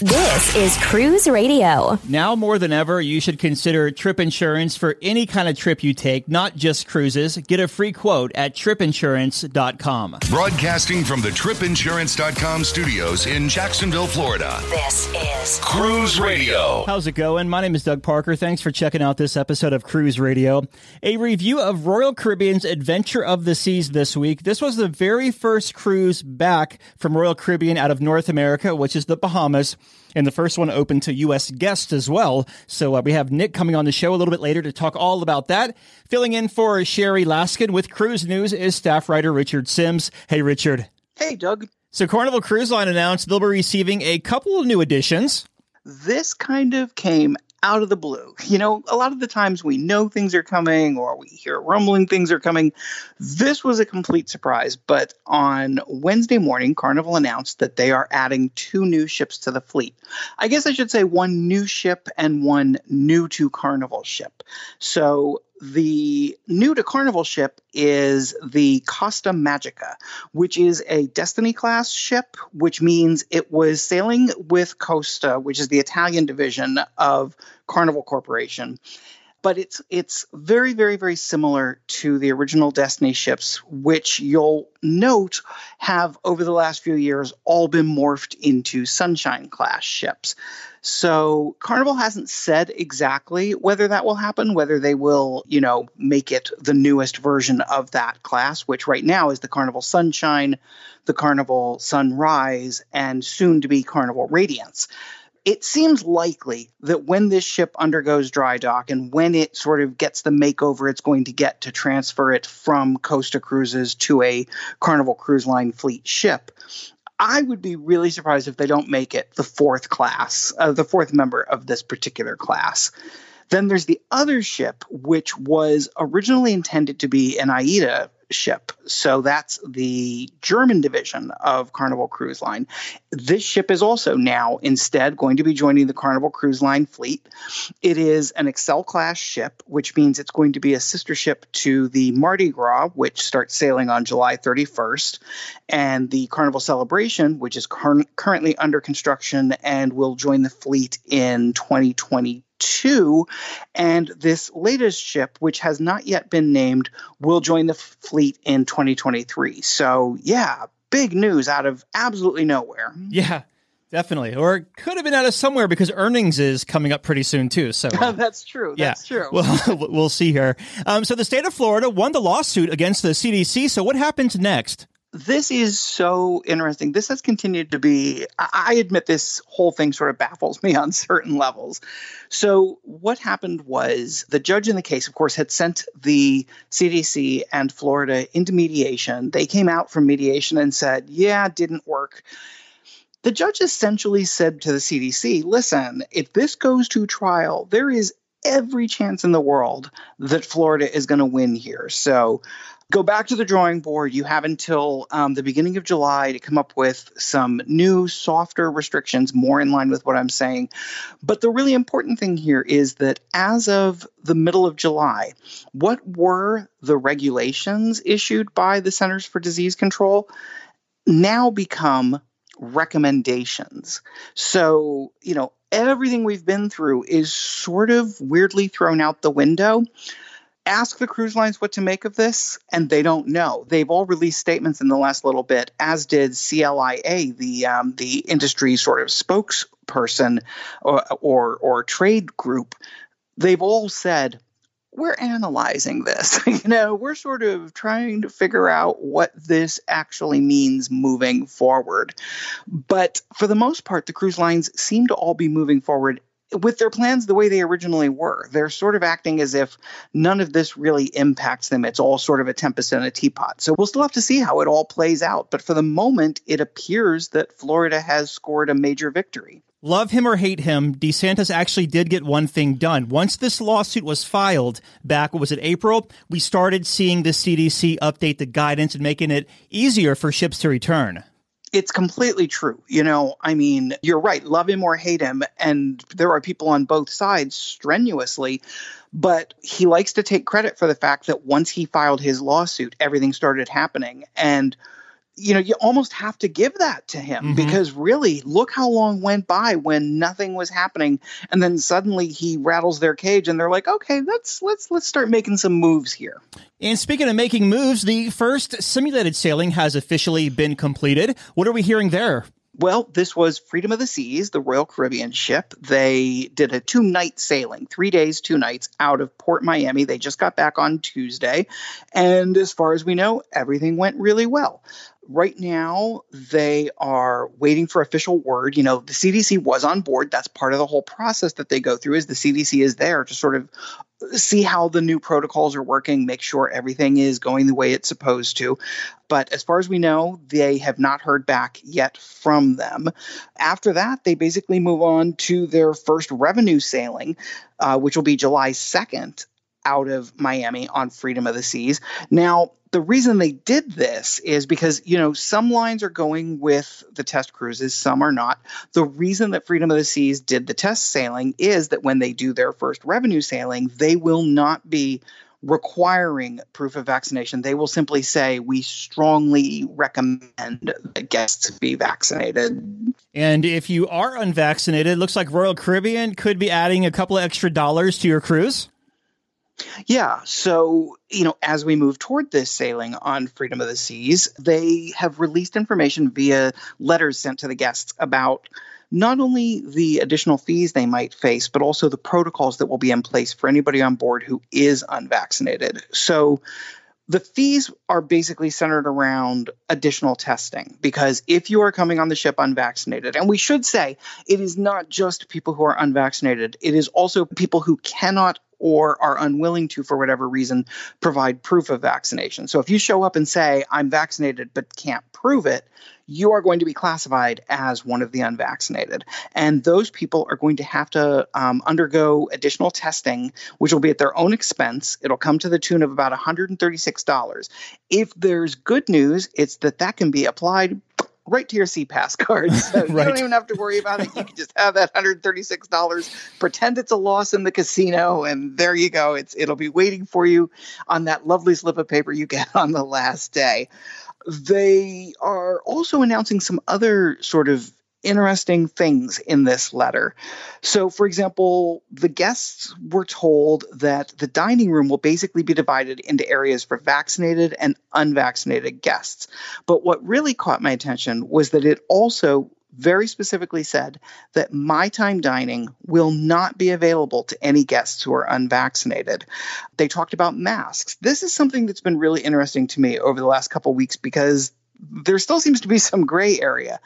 This is Cruise Radio. Now more than ever, you should consider trip insurance for any kind of trip you take, not just cruises. Get a free quote at tripinsurance.com. Broadcasting from the tripinsurance.com studios in Jacksonville, Florida. This is Cruise Radio. How's it going? My name is Doug Parker. Thanks for checking out this episode of Cruise Radio. A review of Royal Caribbean's Adventure of the Seas this week. This was the very first cruise back from Royal Caribbean out of North America, which is the Bahamas. And the first one open to U.S. guests as well. So uh, we have Nick coming on the show a little bit later to talk all about that. Filling in for Sherry Laskin with Cruise News is staff writer Richard Sims. Hey, Richard. Hey, Doug. So Carnival Cruise Line announced they'll be receiving a couple of new additions. This kind of came out of the blue. You know, a lot of the times we know things are coming or we hear rumbling things are coming. This was a complete surprise, but on Wednesday morning, Carnival announced that they are adding two new ships to the fleet. I guess I should say one new ship and one new to Carnival ship. So the new to Carnival ship is the Costa Magica, which is a Destiny class ship, which means it was sailing with Costa, which is the Italian division of Carnival Corporation. But it's it's very very very similar to the original Destiny ships, which you'll note have over the last few years all been morphed into Sunshine class ships. So Carnival hasn't said exactly whether that will happen, whether they will, you know, make it the newest version of that class, which right now is the Carnival Sunshine, the Carnival Sunrise, and soon to be Carnival Radiance. It seems likely that when this ship undergoes dry dock and when it sort of gets the makeover it's going to get to transfer it from Costa Cruises to a Carnival Cruise Line fleet ship, I would be really surprised if they don't make it the fourth class, uh, the fourth member of this particular class. Then there's the other ship, which was originally intended to be an AIDA ship. So that's the German division of Carnival Cruise Line. This ship is also now instead going to be joining the Carnival Cruise Line fleet. It is an Excel class ship, which means it's going to be a sister ship to the Mardi Gras, which starts sailing on July 31st, and the Carnival Celebration, which is cur- currently under construction and will join the fleet in 2022 two, and this latest ship, which has not yet been named, will join the fleet in 2023. So, yeah, big news out of absolutely nowhere. Yeah. Definitely. Or it could have been out of somewhere because earnings is coming up pretty soon too. So uh, that's true. That's yeah. true. Well, we'll see here. Um, so the state of Florida won the lawsuit against the CDC. So what happens next? This is so interesting. This has continued to be, I admit, this whole thing sort of baffles me on certain levels. So, what happened was the judge in the case, of course, had sent the CDC and Florida into mediation. They came out from mediation and said, yeah, didn't work. The judge essentially said to the CDC, listen, if this goes to trial, there is every chance in the world that Florida is going to win here. So go back to the drawing board. You have until um, the beginning of July to come up with some new, softer restrictions, more in line with what I'm saying. But the really important thing here is that as of the middle of July, what were the regulations issued by the Centers for Disease Control now become recommendations. So, you know, everything we've been through is sort of weirdly thrown out the window ask the cruise lines what to make of this, and they don't know. They've all released statements in the last little bit, as did CLIA, the um, the industry sort of spokesperson or, or or trade group. They've all said we're analyzing this. you know, we're sort of trying to figure out what this actually means moving forward. But for the most part, the cruise lines seem to all be moving forward with their plans the way they originally were. They're sort of acting as if none of this really impacts them. It's all sort of a tempest in a teapot. So we'll still have to see how it all plays out. But for the moment, it appears that Florida has scored a major victory. Love him or hate him, DeSantis actually did get one thing done. Once this lawsuit was filed back, was it, April? We started seeing the CDC update the guidance and making it easier for ships to return it's completely true. You know, I mean, you're right. Love him or hate him. And there are people on both sides strenuously. But he likes to take credit for the fact that once he filed his lawsuit, everything started happening. And you know, you almost have to give that to him mm-hmm. because really, look how long went by when nothing was happening, and then suddenly he rattles their cage, and they're like, "Okay, let's let's let's start making some moves here." And speaking of making moves, the first simulated sailing has officially been completed. What are we hearing there? Well, this was Freedom of the Seas, the Royal Caribbean ship. They did a two night sailing, three days, two nights out of Port Miami. They just got back on Tuesday. And as far as we know, everything went really well right now they are waiting for official word. You know the cdc was on board. That's part of the whole process that they go through is the cdc is there to sort of see how the new protocols are working make sure everything is going the way it's supposed to. But as far as we know they have not heard back yet from them. After that they basically move on to their first revenue sailing uh, which will be july 2nd out of Miami on Freedom of the Seas. Now, the reason they did this is because you know some lines are going with the test cruises some are not. The reason that freedom of the seas did the test sailing is that when they do their first revenue sailing they will not be requiring proof of vaccination. They will simply say we strongly recommend that guests be vaccinated. And if you are unvaccinated it looks like royal caribbean could be adding a couple of extra dollars to your cruise yeah. So, you know, as we move toward this sailing on Freedom of the Seas, they have released information via letters sent to the guests about not only the additional fees they might face, but also the protocols that will be in place for anybody on board who is unvaccinated. So, the fees are basically centered around additional testing because if you are coming on the ship unvaccinated, and we should say it is not just people who are unvaccinated, it is also people who cannot or are unwilling to, for whatever reason, provide proof of vaccination. So if you show up and say, I'm vaccinated but can't prove it, you are going to be classified as one of the unvaccinated. And those people are going to have to um, undergo additional testing, which will be at their own expense. It'll come to the tune of about $136. If there's good news, it's that that can be applied right to your SeaPass card. So right. you don't even have to worry about it. You can just have that $136, pretend it's a loss in the casino, and there you go. It's it'll be waiting for you on that lovely slip of paper you get on the last day. They are also announcing some other sort of interesting things in this letter. So, for example, the guests were told that the dining room will basically be divided into areas for vaccinated and unvaccinated guests. But what really caught my attention was that it also very specifically said that my time dining will not be available to any guests who are unvaccinated. They talked about masks. This is something that's been really interesting to me over the last couple weeks because there still seems to be some gray area.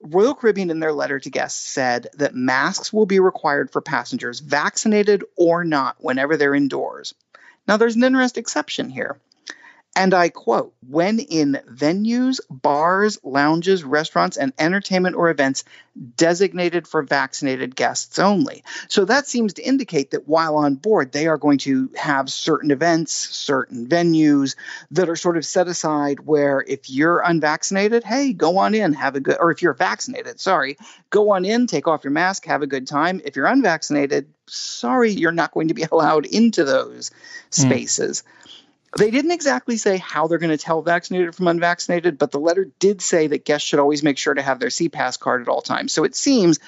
Royal Caribbean, in their letter to guests, said that masks will be required for passengers, vaccinated or not, whenever they're indoors. Now, there's an interesting exception here. And I quote, when in venues, bars, lounges, restaurants, and entertainment or events designated for vaccinated guests only. So that seems to indicate that while on board, they are going to have certain events, certain venues that are sort of set aside where if you're unvaccinated, hey, go on in, have a good, or if you're vaccinated, sorry, go on in, take off your mask, have a good time. If you're unvaccinated, sorry, you're not going to be allowed into those hmm. spaces. Mm. They didn't exactly say how they're going to tell vaccinated from unvaccinated, but the letter did say that guests should always make sure to have their SeaPass card at all times. So it seems,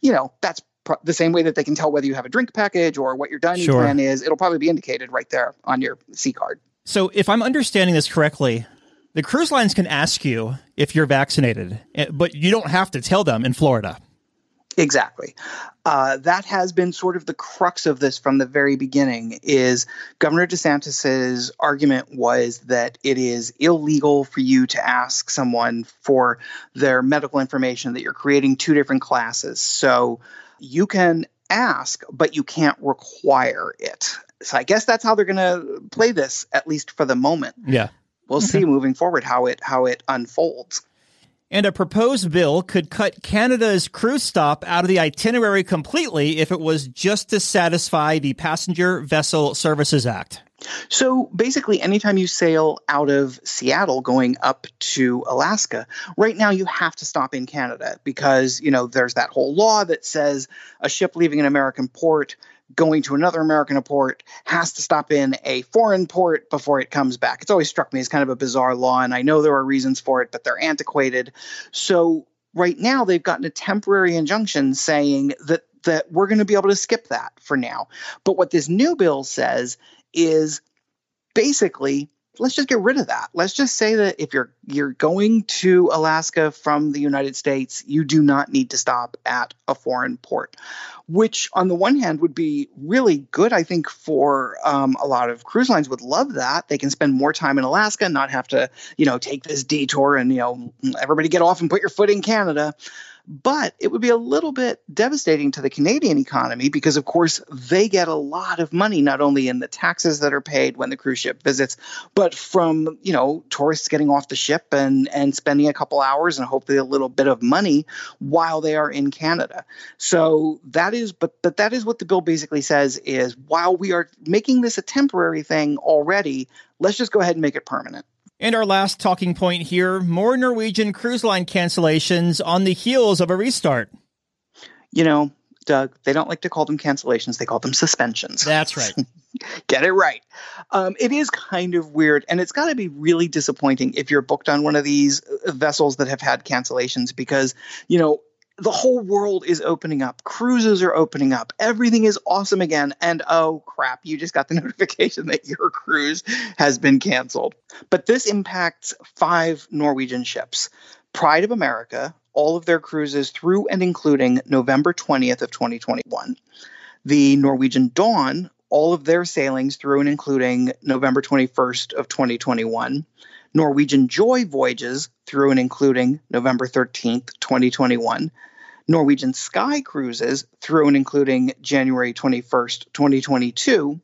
you know, that's the same way that they can tell whether you have a drink package or what your dining sure. plan is. It'll probably be indicated right there on your C card. So if I'm understanding this correctly, the cruise lines can ask you if you're vaccinated, eh, but you don't have to tell them in Florida. Exactly. Uh, that has been sort of the crux of this from the very beginning. Is Governor DeSantis's argument was that it is illegal for you to ask someone for their medical information that you're creating two different classes. So you can ask, but you can't require it. So I guess that's how they're going to play this, at least for the moment. Yeah, we'll okay. see moving forward how it how it unfolds. And a proposed bill could cut Canada's cruise stop out of the itinerary completely if it was just to satisfy the Passenger Vessel Services Act. So basically, anytime you sail out of Seattle going up to Alaska, right now you have to stop in Canada because, you know, there's that whole law that says a ship leaving an American port going to another American port has to stop in a foreign port before it comes back. It's always struck me as kind of a bizarre law, and I know there are reasons for it, but they're antiquated. So right now they've gotten a temporary injunction saying that that we're going to be able to skip that for now. But what this new bill says is basically let's just get rid of that. Let's just say that if you're you're going to Alaska from the United States, you do not need to stop at a foreign port, which on the one hand would be really good. I think for um, a lot of cruise lines would love that. They can spend more time in Alaska, not have to you know take this detour and you know everybody get off and put your foot in Canada. But it would be a little bit devastating to the Canadian economy because, of course, they get a lot of money not only in the taxes that are paid when the cruise ship visits, but from you know tourists getting off the ship and and spending a couple hours and hopefully a little bit of money while they are in Canada. So that is, but but that is what the bill basically says is while we are making this a temporary thing already, let's just go ahead and make it permanent. And our last talking point here more Norwegian cruise line cancellations on the heels of a restart. You know, Doug, they don't like to call them cancellations, they call them suspensions. That's right. Get it right. Um, it is kind of weird, and it's got to be really disappointing if you're booked on one of these uh, vessels that have had cancellations because, you know, the whole world is opening up. Cruises are opening up. Everything is awesome again. And oh crap, you just got the notification that your cruise has been canceled. But this impacts five Norwegian ships. Pride of America, all of their cruises through and including November 20th of 2021. The Norwegian Dawn, all of their sailings through and including November 21st of 2021. Norwegian Joy voyages through and including November 13th, 2021. Norwegian Sky Cruises through and including January 21st, 2022,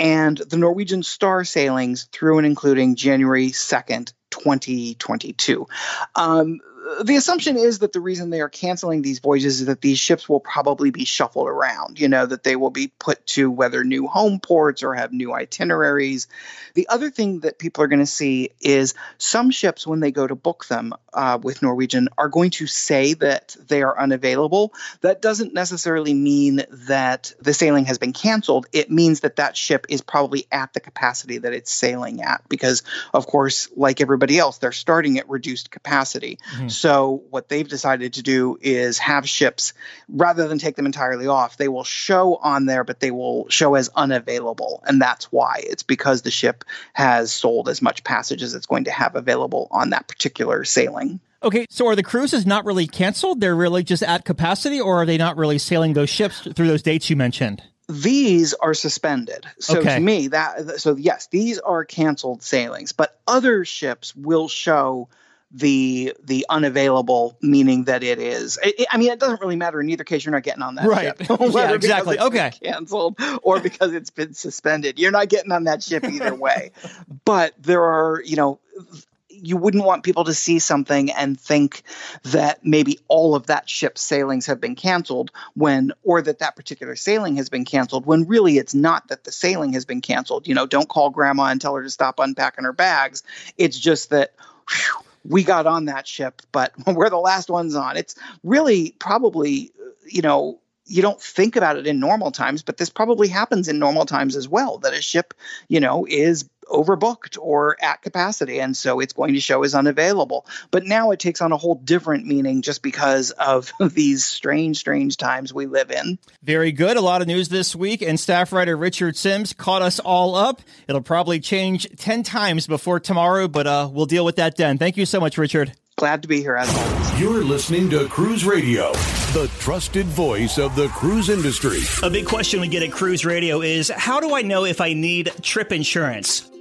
and the Norwegian Star sailings through and including January 2nd, 2022. Um, the assumption is that the reason they are canceling these voyages is that these ships will probably be shuffled around, you know, that they will be put to whether new home ports or have new itineraries. The other thing that people are going to see is some ships, when they go to book them uh, with Norwegian, are going to say that they are unavailable. That doesn't necessarily mean that the sailing has been canceled. It means that that ship is probably at the capacity that it's sailing at, because, of course, like everybody else, they're starting at reduced capacity. Mm-hmm. So what they've decided to do is have ships rather than take them entirely off, they will show on there, but they will show as unavailable. And that's why. It's because the ship has sold as much passage as it's going to have available on that particular sailing. Okay, so are the cruises not really canceled? They're really just at capacity, or are they not really sailing those ships through those dates you mentioned? these are suspended. So okay. to me, that so yes, these are canceled sailings, but other ships will show the the unavailable meaning that it is. I, I, mean, it doesn't really matter. In either case, you're not getting on that right. ship. yeah, exactly. Okay, canceled or because it's been suspended. You're not getting on that ship either way. but there are, you know. You wouldn't want people to see something and think that maybe all of that ship's sailings have been canceled when, or that that particular sailing has been canceled when really it's not that the sailing has been canceled. You know, don't call grandma and tell her to stop unpacking her bags. It's just that whew, we got on that ship, but we're the last ones on. It's really probably, you know, you don't think about it in normal times, but this probably happens in normal times as well that a ship, you know, is overbooked or at capacity and so it's going to show as unavailable. But now it takes on a whole different meaning just because of these strange strange times we live in. Very good. A lot of news this week and staff writer richard sims caught us all up. It'll probably change 10 times before tomorrow but uh, we'll deal with that then. Thank you so much richard. Glad to be here as always. You're listening to cruise radio the trusted voice of the cruise industry. A big question we get at cruise radio is how do i know if i need trip insurance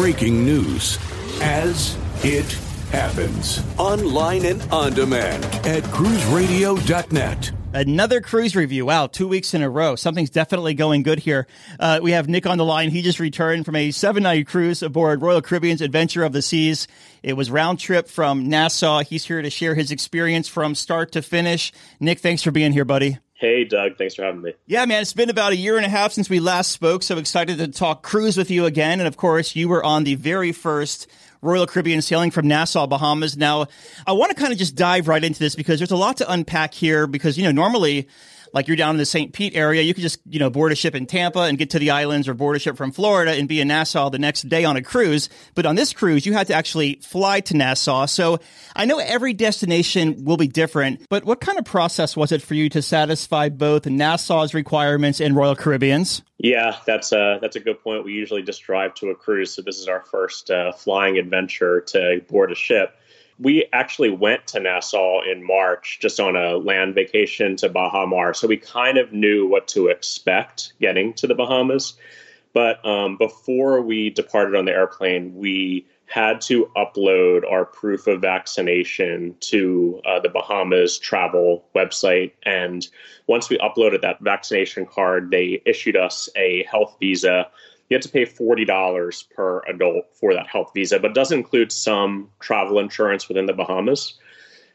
Breaking news as it happens. Online and on demand at cruiseradio.net. Another cruise review. Wow, two weeks in a row. Something's definitely going good here. Uh, we have Nick on the line. He just returned from a seven night cruise aboard Royal Caribbean's Adventure of the Seas. It was round trip from Nassau. He's here to share his experience from start to finish. Nick, thanks for being here, buddy. Hey, Doug. Thanks for having me. Yeah, man. It's been about a year and a half since we last spoke. So excited to talk cruise with you again. And of course, you were on the very first Royal Caribbean sailing from Nassau, Bahamas. Now, I want to kind of just dive right into this because there's a lot to unpack here because, you know, normally like you're down in the St. Pete area, you could just, you know, board a ship in Tampa and get to the islands or board a ship from Florida and be in Nassau the next day on a cruise. But on this cruise, you had to actually fly to Nassau. So I know every destination will be different, but what kind of process was it for you to satisfy both Nassau's requirements and Royal Caribbean's? Yeah, that's a that's a good point. We usually just drive to a cruise, so this is our first uh, flying adventure to board a ship we actually went to Nassau in March just on a land vacation to Baha Mar. So we kind of knew what to expect getting to the Bahamas. But um, before we departed on the airplane, we had to upload our proof of vaccination to uh, the Bahamas travel website. And once we uploaded that vaccination card, they issued us a health visa you have to pay $40 per adult for that health visa, but does include some travel insurance within the Bahamas.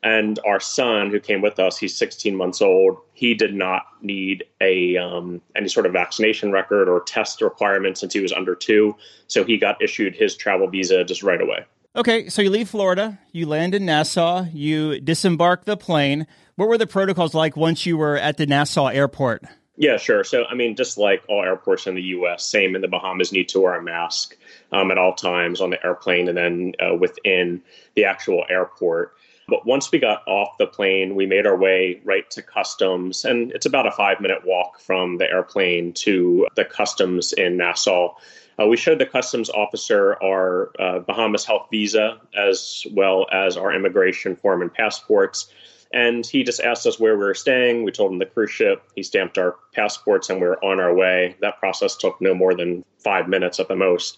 And our son, who came with us, he's 16 months old. He did not need a um, any sort of vaccination record or test requirement since he was under two. So he got issued his travel visa just right away. Okay, so you leave Florida, you land in Nassau, you disembark the plane. What were the protocols like once you were at the Nassau airport? Yeah, sure. So, I mean, just like all airports in the U.S., same in the Bahamas, need to wear a mask um, at all times on the airplane and then uh, within the actual airport. But once we got off the plane, we made our way right to customs, and it's about a five minute walk from the airplane to the customs in Nassau. Uh, we showed the customs officer our uh, Bahamas health visa as well as our immigration form and passports. And he just asked us where we were staying. We told him the cruise ship. He stamped our passports and we were on our way. That process took no more than five minutes at the most.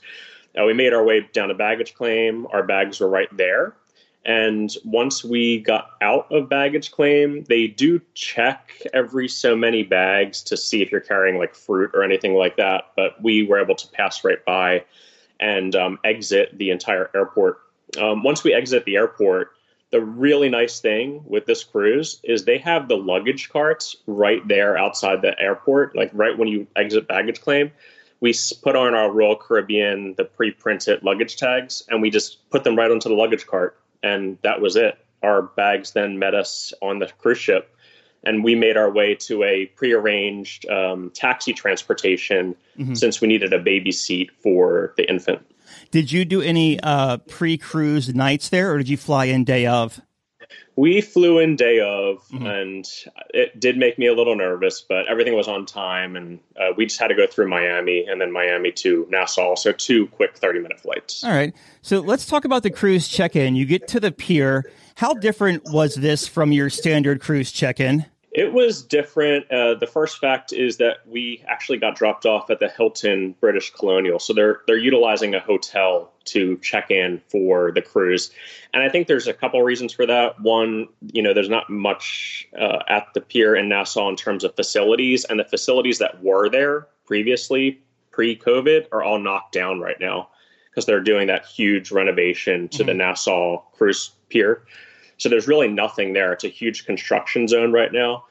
We made our way down to baggage claim. Our bags were right there. And once we got out of baggage claim, they do check every so many bags to see if you're carrying like fruit or anything like that. But we were able to pass right by and um, exit the entire airport. Um, once we exit the airport, the really nice thing with this cruise is they have the luggage carts right there outside the airport, like right when you exit baggage claim. We put on our Royal Caribbean, the pre printed luggage tags, and we just put them right onto the luggage cart. And that was it. Our bags then met us on the cruise ship, and we made our way to a prearranged um, taxi transportation mm-hmm. since we needed a baby seat for the infant. Did you do any uh, pre-cruise nights there, or did you fly in day of? We flew in day of, mm-hmm. and it did make me a little nervous, but everything was on time, and uh, we just had to go through Miami and then Miami to Nassau, so two quick thirty-minute flights. All right, so let's talk about the cruise check-in. You get to the pier. How different was this from your standard cruise check-in? It was different. Uh, the first fact is that we actually got dropped off at the Hilton British Colonial, so they're they're utilizing a hotel to check in for the cruise, and I think there's a couple reasons for that. One, you know, there's not much uh, at the pier in Nassau in terms of facilities, and the facilities that were there previously, pre-COVID, are all knocked down right now because they're doing that huge renovation to mm-hmm. the Nassau cruise pier. So there's really nothing there. It's a huge construction zone right now.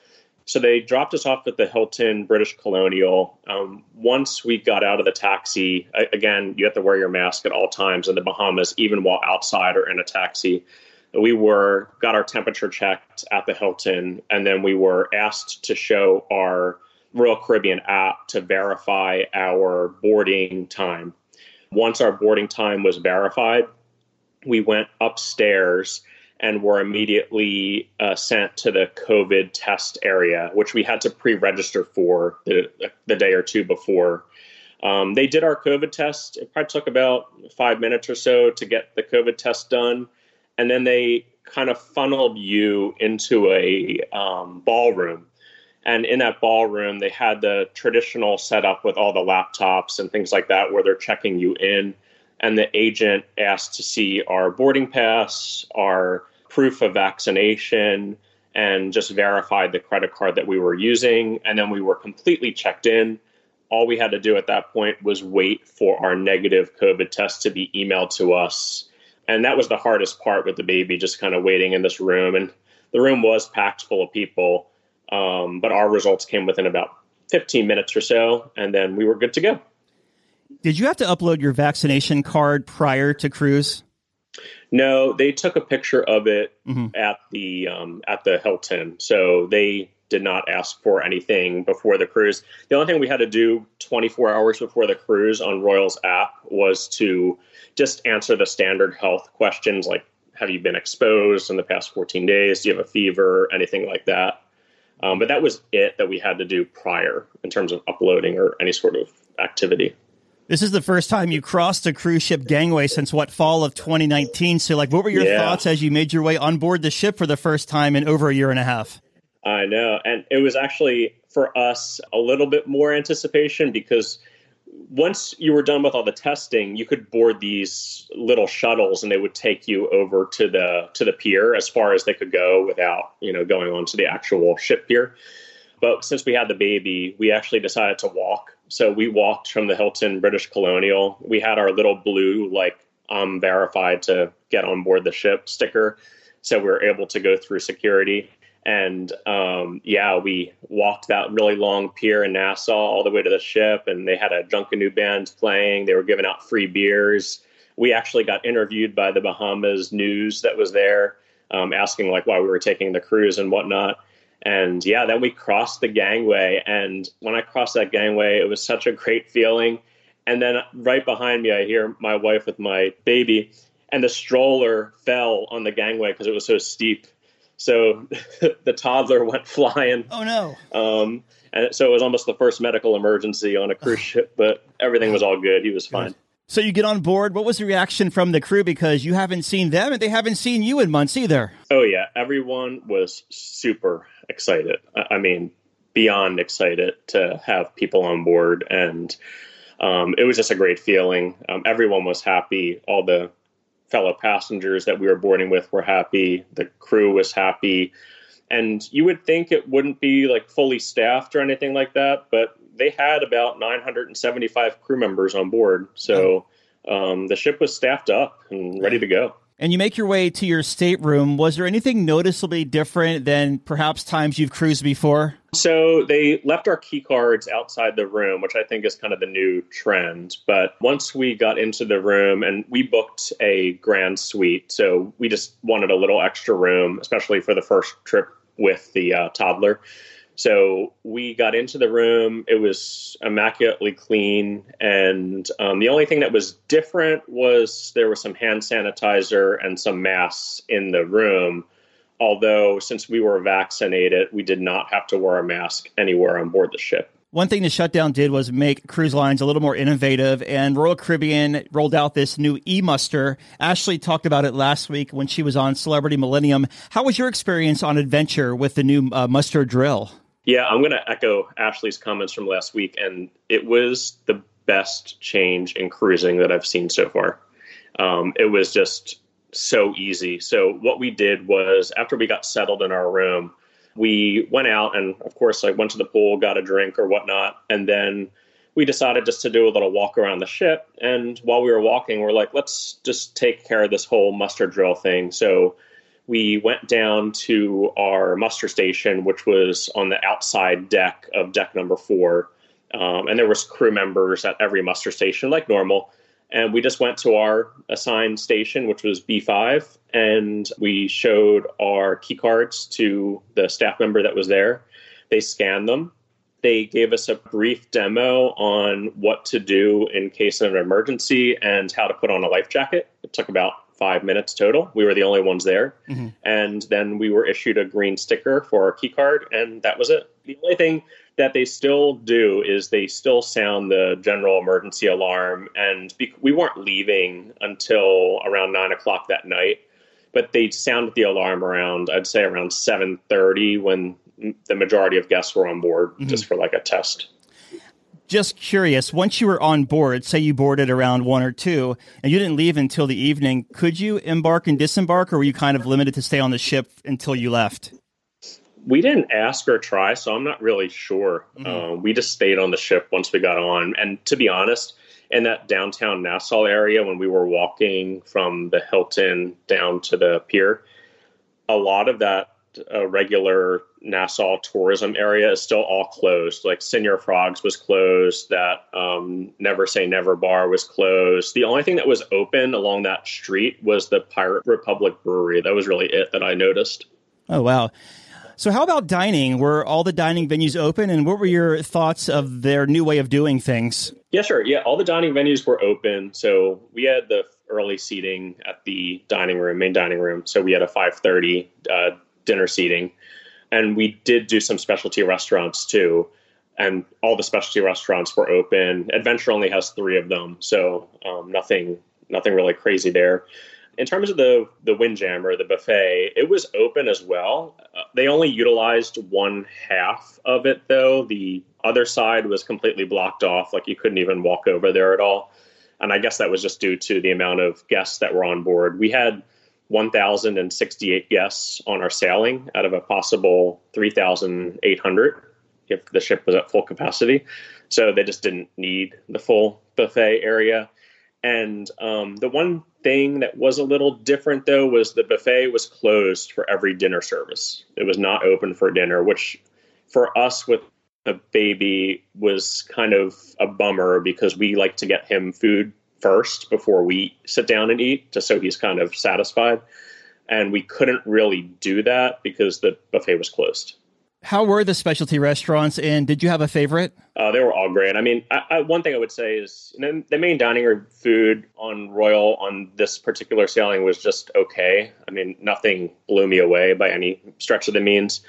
So they dropped us off at the Hilton British Colonial. Um, once we got out of the taxi, again, you have to wear your mask at all times in the Bahamas, even while outside or in a taxi. We were got our temperature checked at the Hilton, and then we were asked to show our Royal Caribbean app to verify our boarding time. Once our boarding time was verified, we went upstairs and were immediately uh, sent to the COVID test area, which we had to pre register for the, the day or two before. Um, they did our COVID test. It probably took about five minutes or so to get the COVID test done. And then they kind of funneled you into a um, ballroom. And in that ballroom, they had the traditional setup with all the laptops and things like that where they're checking you in. And the agent asked to see our boarding pass, our proof of vaccination, and just verified the credit card that we were using. And then we were completely checked in. All we had to do at that point was wait for our negative COVID test to be emailed to us and that was the hardest part with the baby, just kind of waiting in this room. And the room was packed full of people, um, but our results came within about 15 minutes or so, and then we were good to go. Did you have to upload your vaccination card prior to cruise? No, they took a picture of it mm-hmm. at the um, at the Hilton, so they did not ask for anything before the cruise. The only thing we had to do 24 hours before the cruise on Royal's app was to just answer the standard health questions like have you been exposed in the past 14 days? Do you have a fever? Anything like that. Um, but that was it that we had to do prior in terms of uploading or any sort of activity. This is the first time you crossed a cruise ship gangway since what fall of 2019. So, like, what were your yeah. thoughts as you made your way on board the ship for the first time in over a year and a half? I know, and it was actually for us a little bit more anticipation because once you were done with all the testing, you could board these little shuttles, and they would take you over to the to the pier as far as they could go without you know going on to the actual ship pier. But since we had the baby, we actually decided to walk. So we walked from the Hilton British Colonial. We had our little blue like I'm verified to get on board the ship sticker, so we were able to go through security. And um, yeah, we walked that really long pier in Nassau all the way to the ship, and they had a Junkanoo band playing. They were giving out free beers. We actually got interviewed by the Bahamas news that was there, um, asking like why we were taking the cruise and whatnot. And yeah, then we crossed the gangway, and when I crossed that gangway, it was such a great feeling. And then right behind me, I hear my wife with my baby, and the stroller fell on the gangway because it was so steep so the toddler went flying. Oh no! Um, and so it was almost the first medical emergency on a cruise ship, but everything was all good. He was fine. So you get on board. What was the reaction from the crew because you haven't seen them and they haven't seen you in months either? Oh yeah, everyone was super excited. I mean, beyond excited to have people on board, and um, it was just a great feeling. Um, everyone was happy. All the fellow passengers that we were boarding with were happy. The crew was happy. And you would think it wouldn't be like fully staffed or anything like that, but they had about 975 crew members on board. So um, the ship was staffed up and ready to go and you make your way to your stateroom. Was there anything noticeably different than perhaps times you've cruised before? So they left our key cards outside the room, which I think is kind of the new trend. But once we got into the room and we booked a grand suite, so we just wanted a little extra room, especially for the first trip with the uh, toddler. So we got into the room. It was immaculately clean. And um, the only thing that was different was there was some hand sanitizer and some masks in the room. Although, since we were vaccinated, we did not have to wear a mask anywhere on board the ship. One thing the shutdown did was make cruise lines a little more innovative, and Royal Caribbean rolled out this new e muster. Ashley talked about it last week when she was on Celebrity Millennium. How was your experience on adventure with the new uh, muster drill? Yeah, I'm going to echo Ashley's comments from last week, and it was the best change in cruising that I've seen so far. Um, it was just so easy. So what we did was after we got settled in our room, we went out and of course I went to the pool, got a drink or whatnot, and then we decided just to do a little walk around the ship. And while we were walking, we're like, let's just take care of this whole muster drill thing. So we went down to our muster station, which was on the outside deck of deck number four. Um, and there was crew members at every muster station like normal. And we just went to our assigned station, which was B5, and we showed our key cards to the staff member that was there. They scanned them. They gave us a brief demo on what to do in case of an emergency and how to put on a life jacket. It took about five minutes total. We were the only ones there. Mm-hmm. And then we were issued a green sticker for our key card, and that was it. The only thing that they still do is they still sound the general emergency alarm. And we weren't leaving until around nine o'clock that night, but they sounded the alarm around, I'd say around 7.30 when the majority of guests were on board mm-hmm. just for like a test just curious, once you were on board, say you boarded around one or two, and you didn't leave until the evening, could you embark and disembark, or were you kind of limited to stay on the ship until you left? We didn't ask or try, so I'm not really sure. Mm-hmm. Uh, we just stayed on the ship once we got on. And to be honest, in that downtown Nassau area, when we were walking from the Hilton down to the pier, a lot of that uh, regular Nassau tourism area is still all closed. Like Señor Frogs was closed. That um, Never Say Never bar was closed. The only thing that was open along that street was the Pirate Republic Brewery. That was really it that I noticed. Oh wow. So, how about dining? Were all the dining venues open, and what were your thoughts of their new way of doing things? Yeah, sure. Yeah, all the dining venues were open. So we had the early seating at the dining room, main dining room. So we had a 5:30 uh, dinner seating. And we did do some specialty restaurants too. And all the specialty restaurants were open. Adventure only has three of them so um, nothing nothing really crazy there. In terms of the the windjammer the buffet it was open as well. Uh, they only utilized one half of it though. The other side was completely blocked off like you couldn't even walk over there at all. And i guess that was just due to the amount of guests that were on board. We had 1,068 guests on our sailing out of a possible 3,800 if the ship was at full capacity. So they just didn't need the full buffet area. And um, the one thing that was a little different, though, was the buffet was closed for every dinner service. It was not open for dinner, which for us with a baby was kind of a bummer because we like to get him food first before we sit down and eat, just so he's kind of satisfied. And we couldn't really do that because the buffet was closed. How were the specialty restaurants, and did you have a favorite? Uh, they were all great. I mean, I, I, one thing I would say is the main dining room food on Royal on this particular sailing was just okay. I mean, nothing blew me away by any stretch of the means.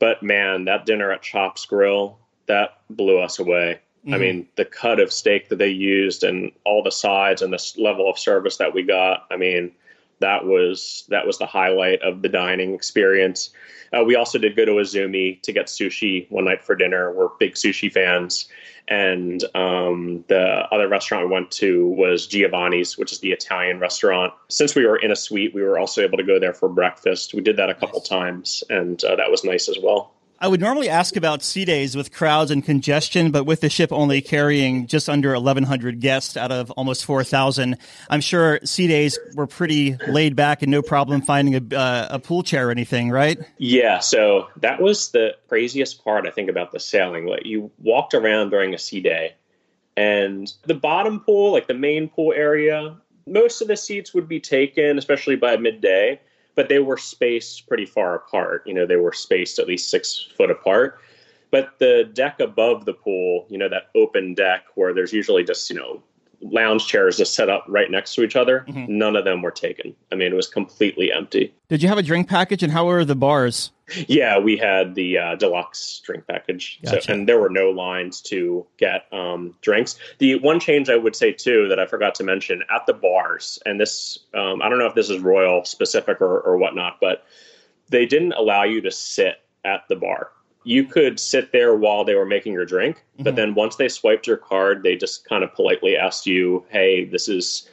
But man, that dinner at Chops Grill, that blew us away. Mm-hmm. I mean, the cut of steak that they used and all the sides and the level of service that we got. I mean, that was that was the highlight of the dining experience. Uh, we also did go to Izumi to get sushi one night for dinner. We're big sushi fans. And um, the other restaurant we went to was Giovanni's, which is the Italian restaurant. Since we were in a suite, we were also able to go there for breakfast. We did that a couple times, and uh, that was nice as well. I would normally ask about sea days with crowds and congestion, but with the ship only carrying just under 1,100 guests out of almost 4,000, I'm sure sea days were pretty laid back and no problem finding a, uh, a pool chair or anything, right? Yeah, so that was the craziest part, I think, about the sailing. You walked around during a sea day, and the bottom pool, like the main pool area, most of the seats would be taken, especially by midday but they were spaced pretty far apart. You know, they were spaced at least six foot apart. But the deck above the pool, you know, that open deck where there's usually just, you know, lounge chairs just set up right next to each other, mm-hmm. none of them were taken. I mean, it was completely empty. Did you have a drink package and how were the bars? Yeah, we had the uh, deluxe drink package, gotcha. so, and there were no lines to get um, drinks. The one change I would say too that I forgot to mention at the bars, and this um, I don't know if this is royal specific or, or whatnot, but they didn't allow you to sit at the bar. You could sit there while they were making your drink, mm-hmm. but then once they swiped your card, they just kind of politely asked you, "Hey, this is."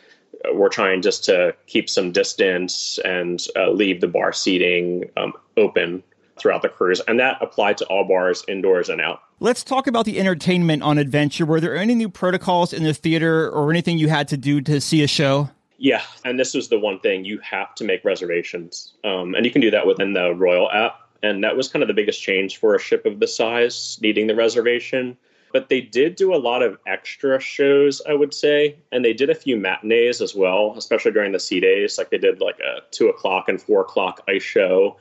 we're trying just to keep some distance and uh, leave the bar seating um, open throughout the cruise. And that applied to all bars, indoors and out. Let's talk about the entertainment on Adventure. Were there any new protocols in the theater or anything you had to do to see a show? Yeah, and this is the one thing you have to make reservations. Um, and you can do that within the Royal app. And that was kind of the biggest change for a ship of the size, needing the reservation but they did do a lot of extra shows, I would say, and they did a few matinees as well, especially during the sea days. Like they did like a two o'clock and four o'clock ice show,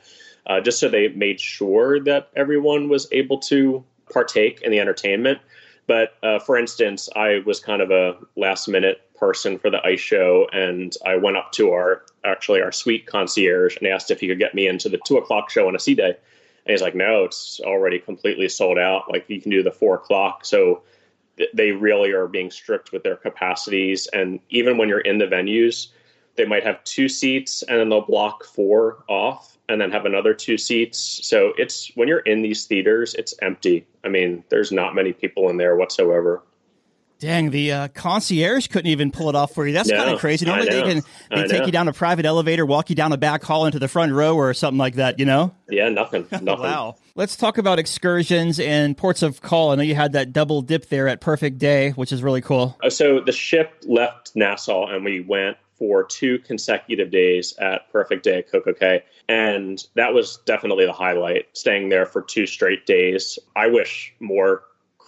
uh, just so they made sure that everyone was able to partake in the entertainment. But uh, for instance, I was kind of a last minute person for the ice show, and I went up to our actually our suite concierge and asked if he could get me into the two o'clock show on a sea day. And he's like, "No, it's already completely sold out. Like you can do the four o'clock." So th- they really are being strict with their capacities, and even when you're in the venues, they might have two seats and then they'll block four off and then have another two seats. So it's when you're in these theaters, it's empty. I mean, there's not many people in there whatsoever. Dang, the uh, concierge couldn't even pull it off for you. That's No, kind of crazy. Normally they can they I take know. you down a private elevator, walk you down a back hall into the front row or something like that, you know? Yeah, nothing. Nothing. Wow. Let's talk about excursions and ports of call. I know you had that double dip there at Perfect Day, which is really cool. Uh, So the ship left Nassau and we went for two consecutive days at Perfect Day at Coco Cay. And that was definitely the highlight, staying there for two straight days. I wish more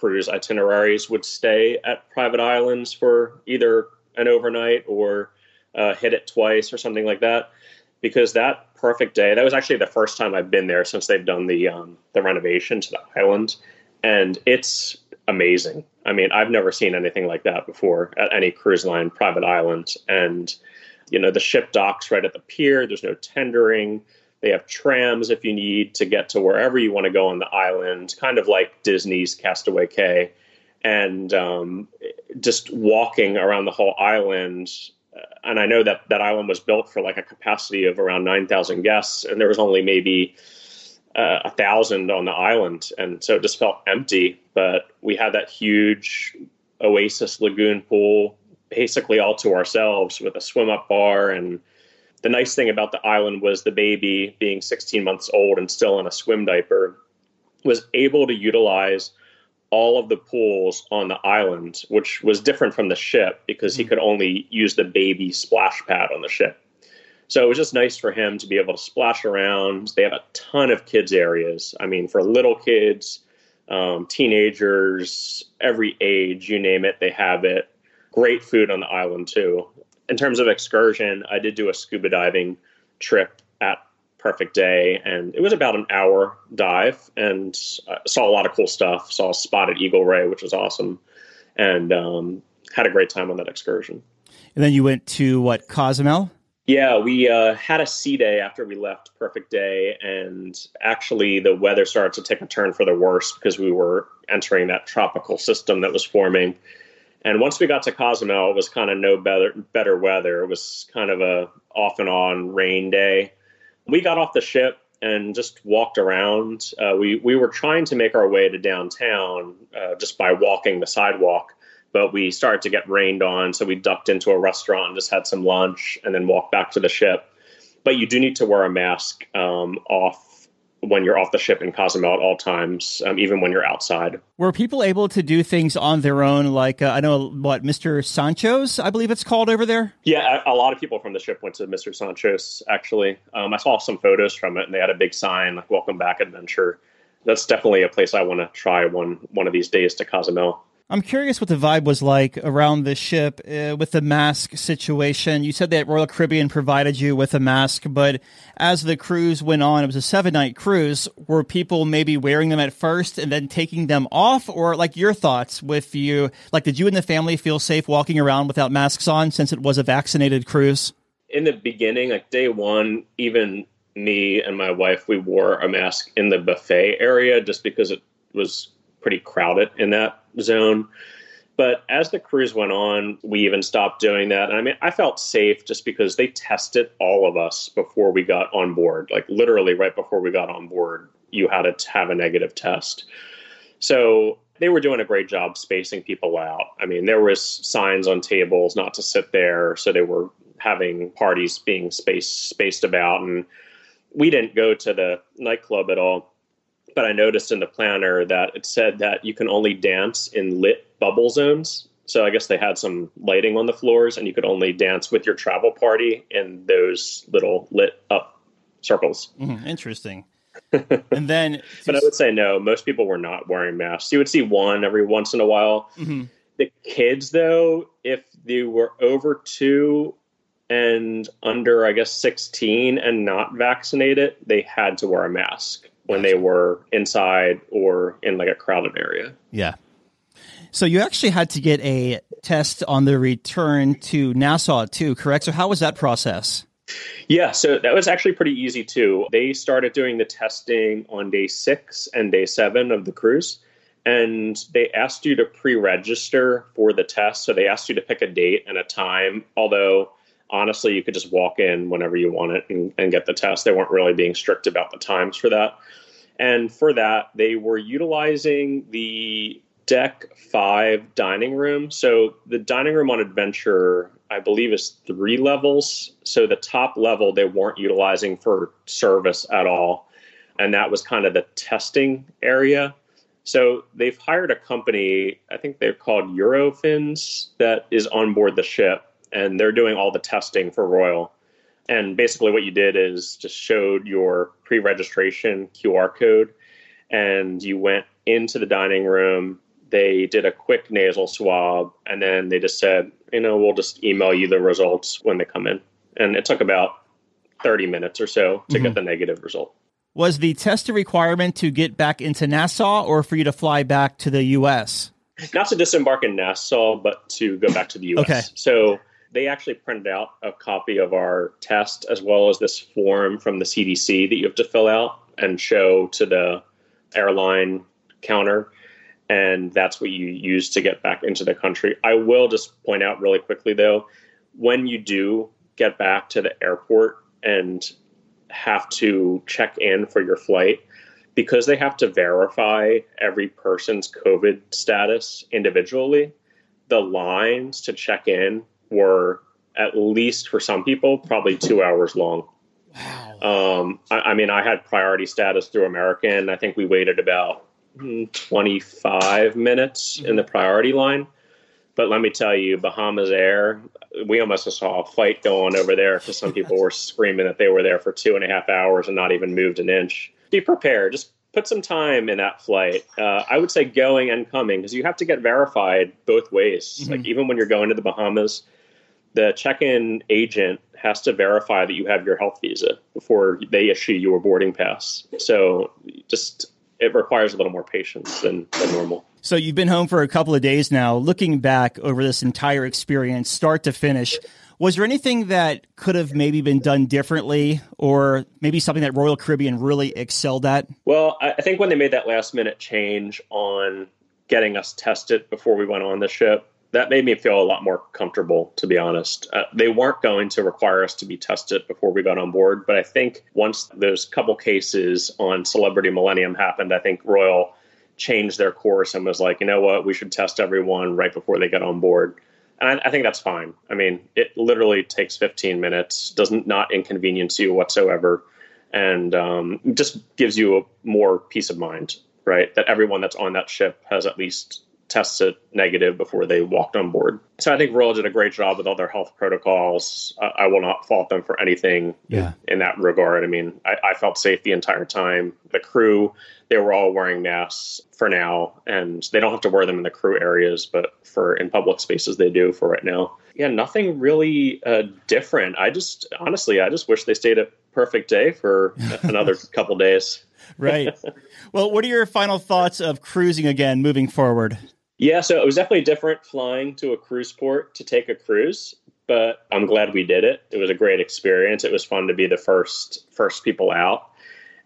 cruise itineraries would stay at private islands for either an overnight or uh, hit it twice or something like that. Because that perfect day, that was actually the first time I've been there since they've done the um, the renovation to the island, and it's amazing. I mean, I've never seen anything like that before at any cruise line private island. And, you know, the ship docks right at the pier, there's no tendering. They have trams if you need to get to wherever you want to go on the island, kind of like Disney's Castaway Cay. And um, just walking around the whole island. uh, And I know that that island was built for like a capacity of around 9,000 guests, and there was only maybe uh, a thousand on the island, and so it just felt empty. But we had that huge Oasis Lagoon pool, basically all to ourselves, with a swim up bar. And the nice thing about the island was the baby, being 16 months old and still in a swim diaper, was able to utilize all of the pools on the island, which was different from the ship because he could only use the baby splash pad on the ship. So it was just nice for him to be able to splash around. They have a ton of kids areas. I mean, for little kids, um, teenagers, every age, you name it, they have it. Great food on the island too. In terms of excursion, I did do a scuba diving trip at Perfect Day, and it was about an hour dive, and uh, saw a lot of cool stuff. Saw a spotted eagle ray, which was awesome, and um, had a great time on that excursion. And then you went to what, Cozumel? Yeah, we uh, had a sea day after we left Perfect Day, and actually the weather started to take a turn for the worse because we were entering that tropical system that was forming. And once we got to Cozumel, it was kind of no better better weather. It was kind of a off and on rain day. We got off the ship and just walked around. Uh, we we were trying to make our way to downtown uh, just by walking the sidewalk but we started to get rained on. So we ducked into a restaurant and just had some lunch and then walked back to the ship. But you do need to wear a mask um, off when you're off the ship in Cozumel at all times, um, even when you're outside. Were people able to do things on their own? Like, uh, I know what, Mr. Sancho's, I believe it's called over there? Yeah, a, a lot of people from the ship went to Mr. Sancho's, actually. Um, I saw some photos from it and they had a big sign like, Welcome Back Adventure. That's definitely a place I want to try one, one of these days to Cozumel. I'm curious what the vibe was like around the ship uh, with the mask situation. You said that Royal Caribbean provided you with a mask, but as the cruise went on, it was a seven night cruise. Were people maybe wearing them at first and then taking them off? Or like your thoughts with you? Like, did you and the family feel safe walking around without masks on since it was a vaccinated cruise? in the beginning, like day one, even me and my wife, we wore a mask in the buffet area just because it was pretty crowded in that zone. But as the cruise went on, we even stopped doing that. And I mean, I felt safe just because they tested all of us before we got on board. Like literally right before we got on board, you had to have a negative test. So they were doing a great job spacing people out. I mean, there was signs on tables not to sit there, so they were having parties being spaced spaced about and we didn't go to the nightclub at all but I noticed in the planner that it said that you can only dance in lit bubble zones. So I guess they had some lighting on the floors, and you could only dance with your travel party in those little lit up circles. Mhm, interesting. and then, But I would say no, most people were not wearing masks. You would see one every once in a while. Mhm. The kids, though, if they were over two and under, I guess, 16 and not vaccinated, they had to wear a mask. When they were inside or in like a crowded area. Yeah. So you actually had to get a test on the return to Nassau too, correct? So how was that process? Yeah, so that was actually pretty easy too. They started doing the testing on day six and day seven of the cruise, and they asked you to pre register for the test. So they asked you to pick a date and a time, although honestly, you could just walk in whenever you want it and, and get the test. They weren't really being strict about the times for that. And for that, they were utilizing the deck five dining room. So the dining room on Adventure I believe is three levels. So the top level they weren't utilizing for service at all. And that was kind of the testing area. So they've hired a company, I think they're called Eurofins, that is on board the ship. And they're doing all the testing for Royal. And basically, what you did is just showed your pre registration QR code, and you went into the dining room, they did a quick nasal swab and then they just said, you know, we'll just email you the results when they come in. And it took about 30 minutes or so to mm-hmm. get the negative result. Was the test a requirement to get back into Nassau or for you to fly back to the U.S.? Not to disembark in Nassau, but to go back to the U.S. Okay. So they actually printed out a copy of our test as well as this form from the CDC that you have to fill out and show to the airline counter and that's what you use to get back into the country. I will just point out really quickly though, when you do get back to the airport and have to check in for your flight, because they have to verify every person's COVID status individually, the lines to check in were at least for some people probably two hours long. Wow. Um, I, I mean, I had priority status through American. I think we waited about 25 minutes in the priority line. But let me tell you, Bahamasair, we almost saw a fight going over there because some people were screaming that they were there for two and a half hours and not even moved an inch. Be prepared. Just put some time in that flight. Uh, I would say going and coming because you have to get verified both ways. Mm-hmm. Like even when you're going to the Bahamas, the check-in agent has to verify that you have your health visa before they issue you a boarding pass. So just it requires a little more patience than, than normal. So you've been home for a couple of days now. Looking back over this entire experience, start to finish, was there anything that could have maybe been done differently, or maybe something that Royal Caribbean really excelled at? Well, I think when they made that last minute change on getting us tested before we went on the ship, that made me feel a lot more comfortable, to be honest. Uh, they weren't going to require us to be tested before we got on board, but I think once those couple cases on Celebrity Millennium happened, I think Royal changed their course and was like, you know what, we should test everyone right before they get on board. And I, I think that's fine. I mean, it literally takes 15 minutes, doesn't not inconvenience you whatsoever, and um, just gives you a more peace of mind, right? That everyone that's on that ship has at least tested negative before they walked on board. So I think Royal did a great job with all their health protocols. I, I will not fault them for anything yeah. in, that regard. I mean, I, I, felt safe the entire time. The crew, they were all wearing masks for now, and they don't have to wear them in the crew areas, but for in public spaces, they do for right now. Yeah, nothing really uh, different. I just, honestly, I just wish they stayed at Perfect Day for another couple days. right. Well, what are your final thoughts of cruising again moving forward? Yeah, so it was definitely different flying to a cruise port to take a cruise, but I'm glad we did it. It was a great experience. It was fun to be the first first people out.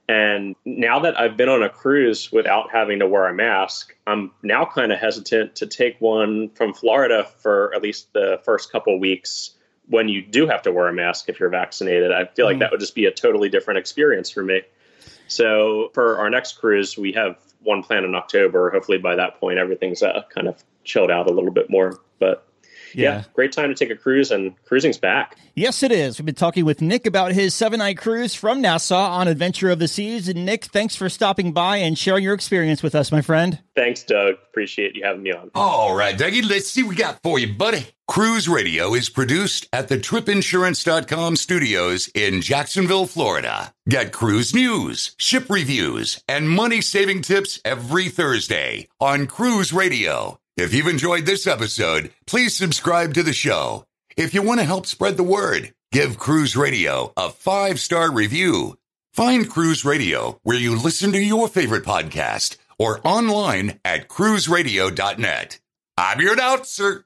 And now that I've been on a cruise without having to wear a mask, I'm now kind of hesitant to take one from Florida for at least the first couple weeks when you do have to wear a mask if you're vaccinated. I feel like mm. that would just be a totally different experience for me. So for our next cruise, we have one plan in October. Hopefully by that point, everything's uh, kind of chilled out a little bit more. But yeah. yeah. great time to take a cruise, and cruising's back. Yes, it is. We've been talking with Nick about his seven night cruise from Nassau on Adventure of the Seas. And Nick, thanks for stopping by and sharing your experience with us, my friend. Thanks, Doug. Appreciate you having me on. All right, Dougie, let's see what we got for you, buddy. Cruise Radio is produced at the tripinsurance.com studios in Jacksonville, Florida. Get cruise news, ship reviews, and money saving tips every Thursday on Cruise Radio. If you've enjoyed this episode, please subscribe to the show. If you want to help spread the word, give Cruise Radio a five star review Find Cruise Radio where you listen to your favorite podcast or online at cruiseradio.net. I'm your announcer.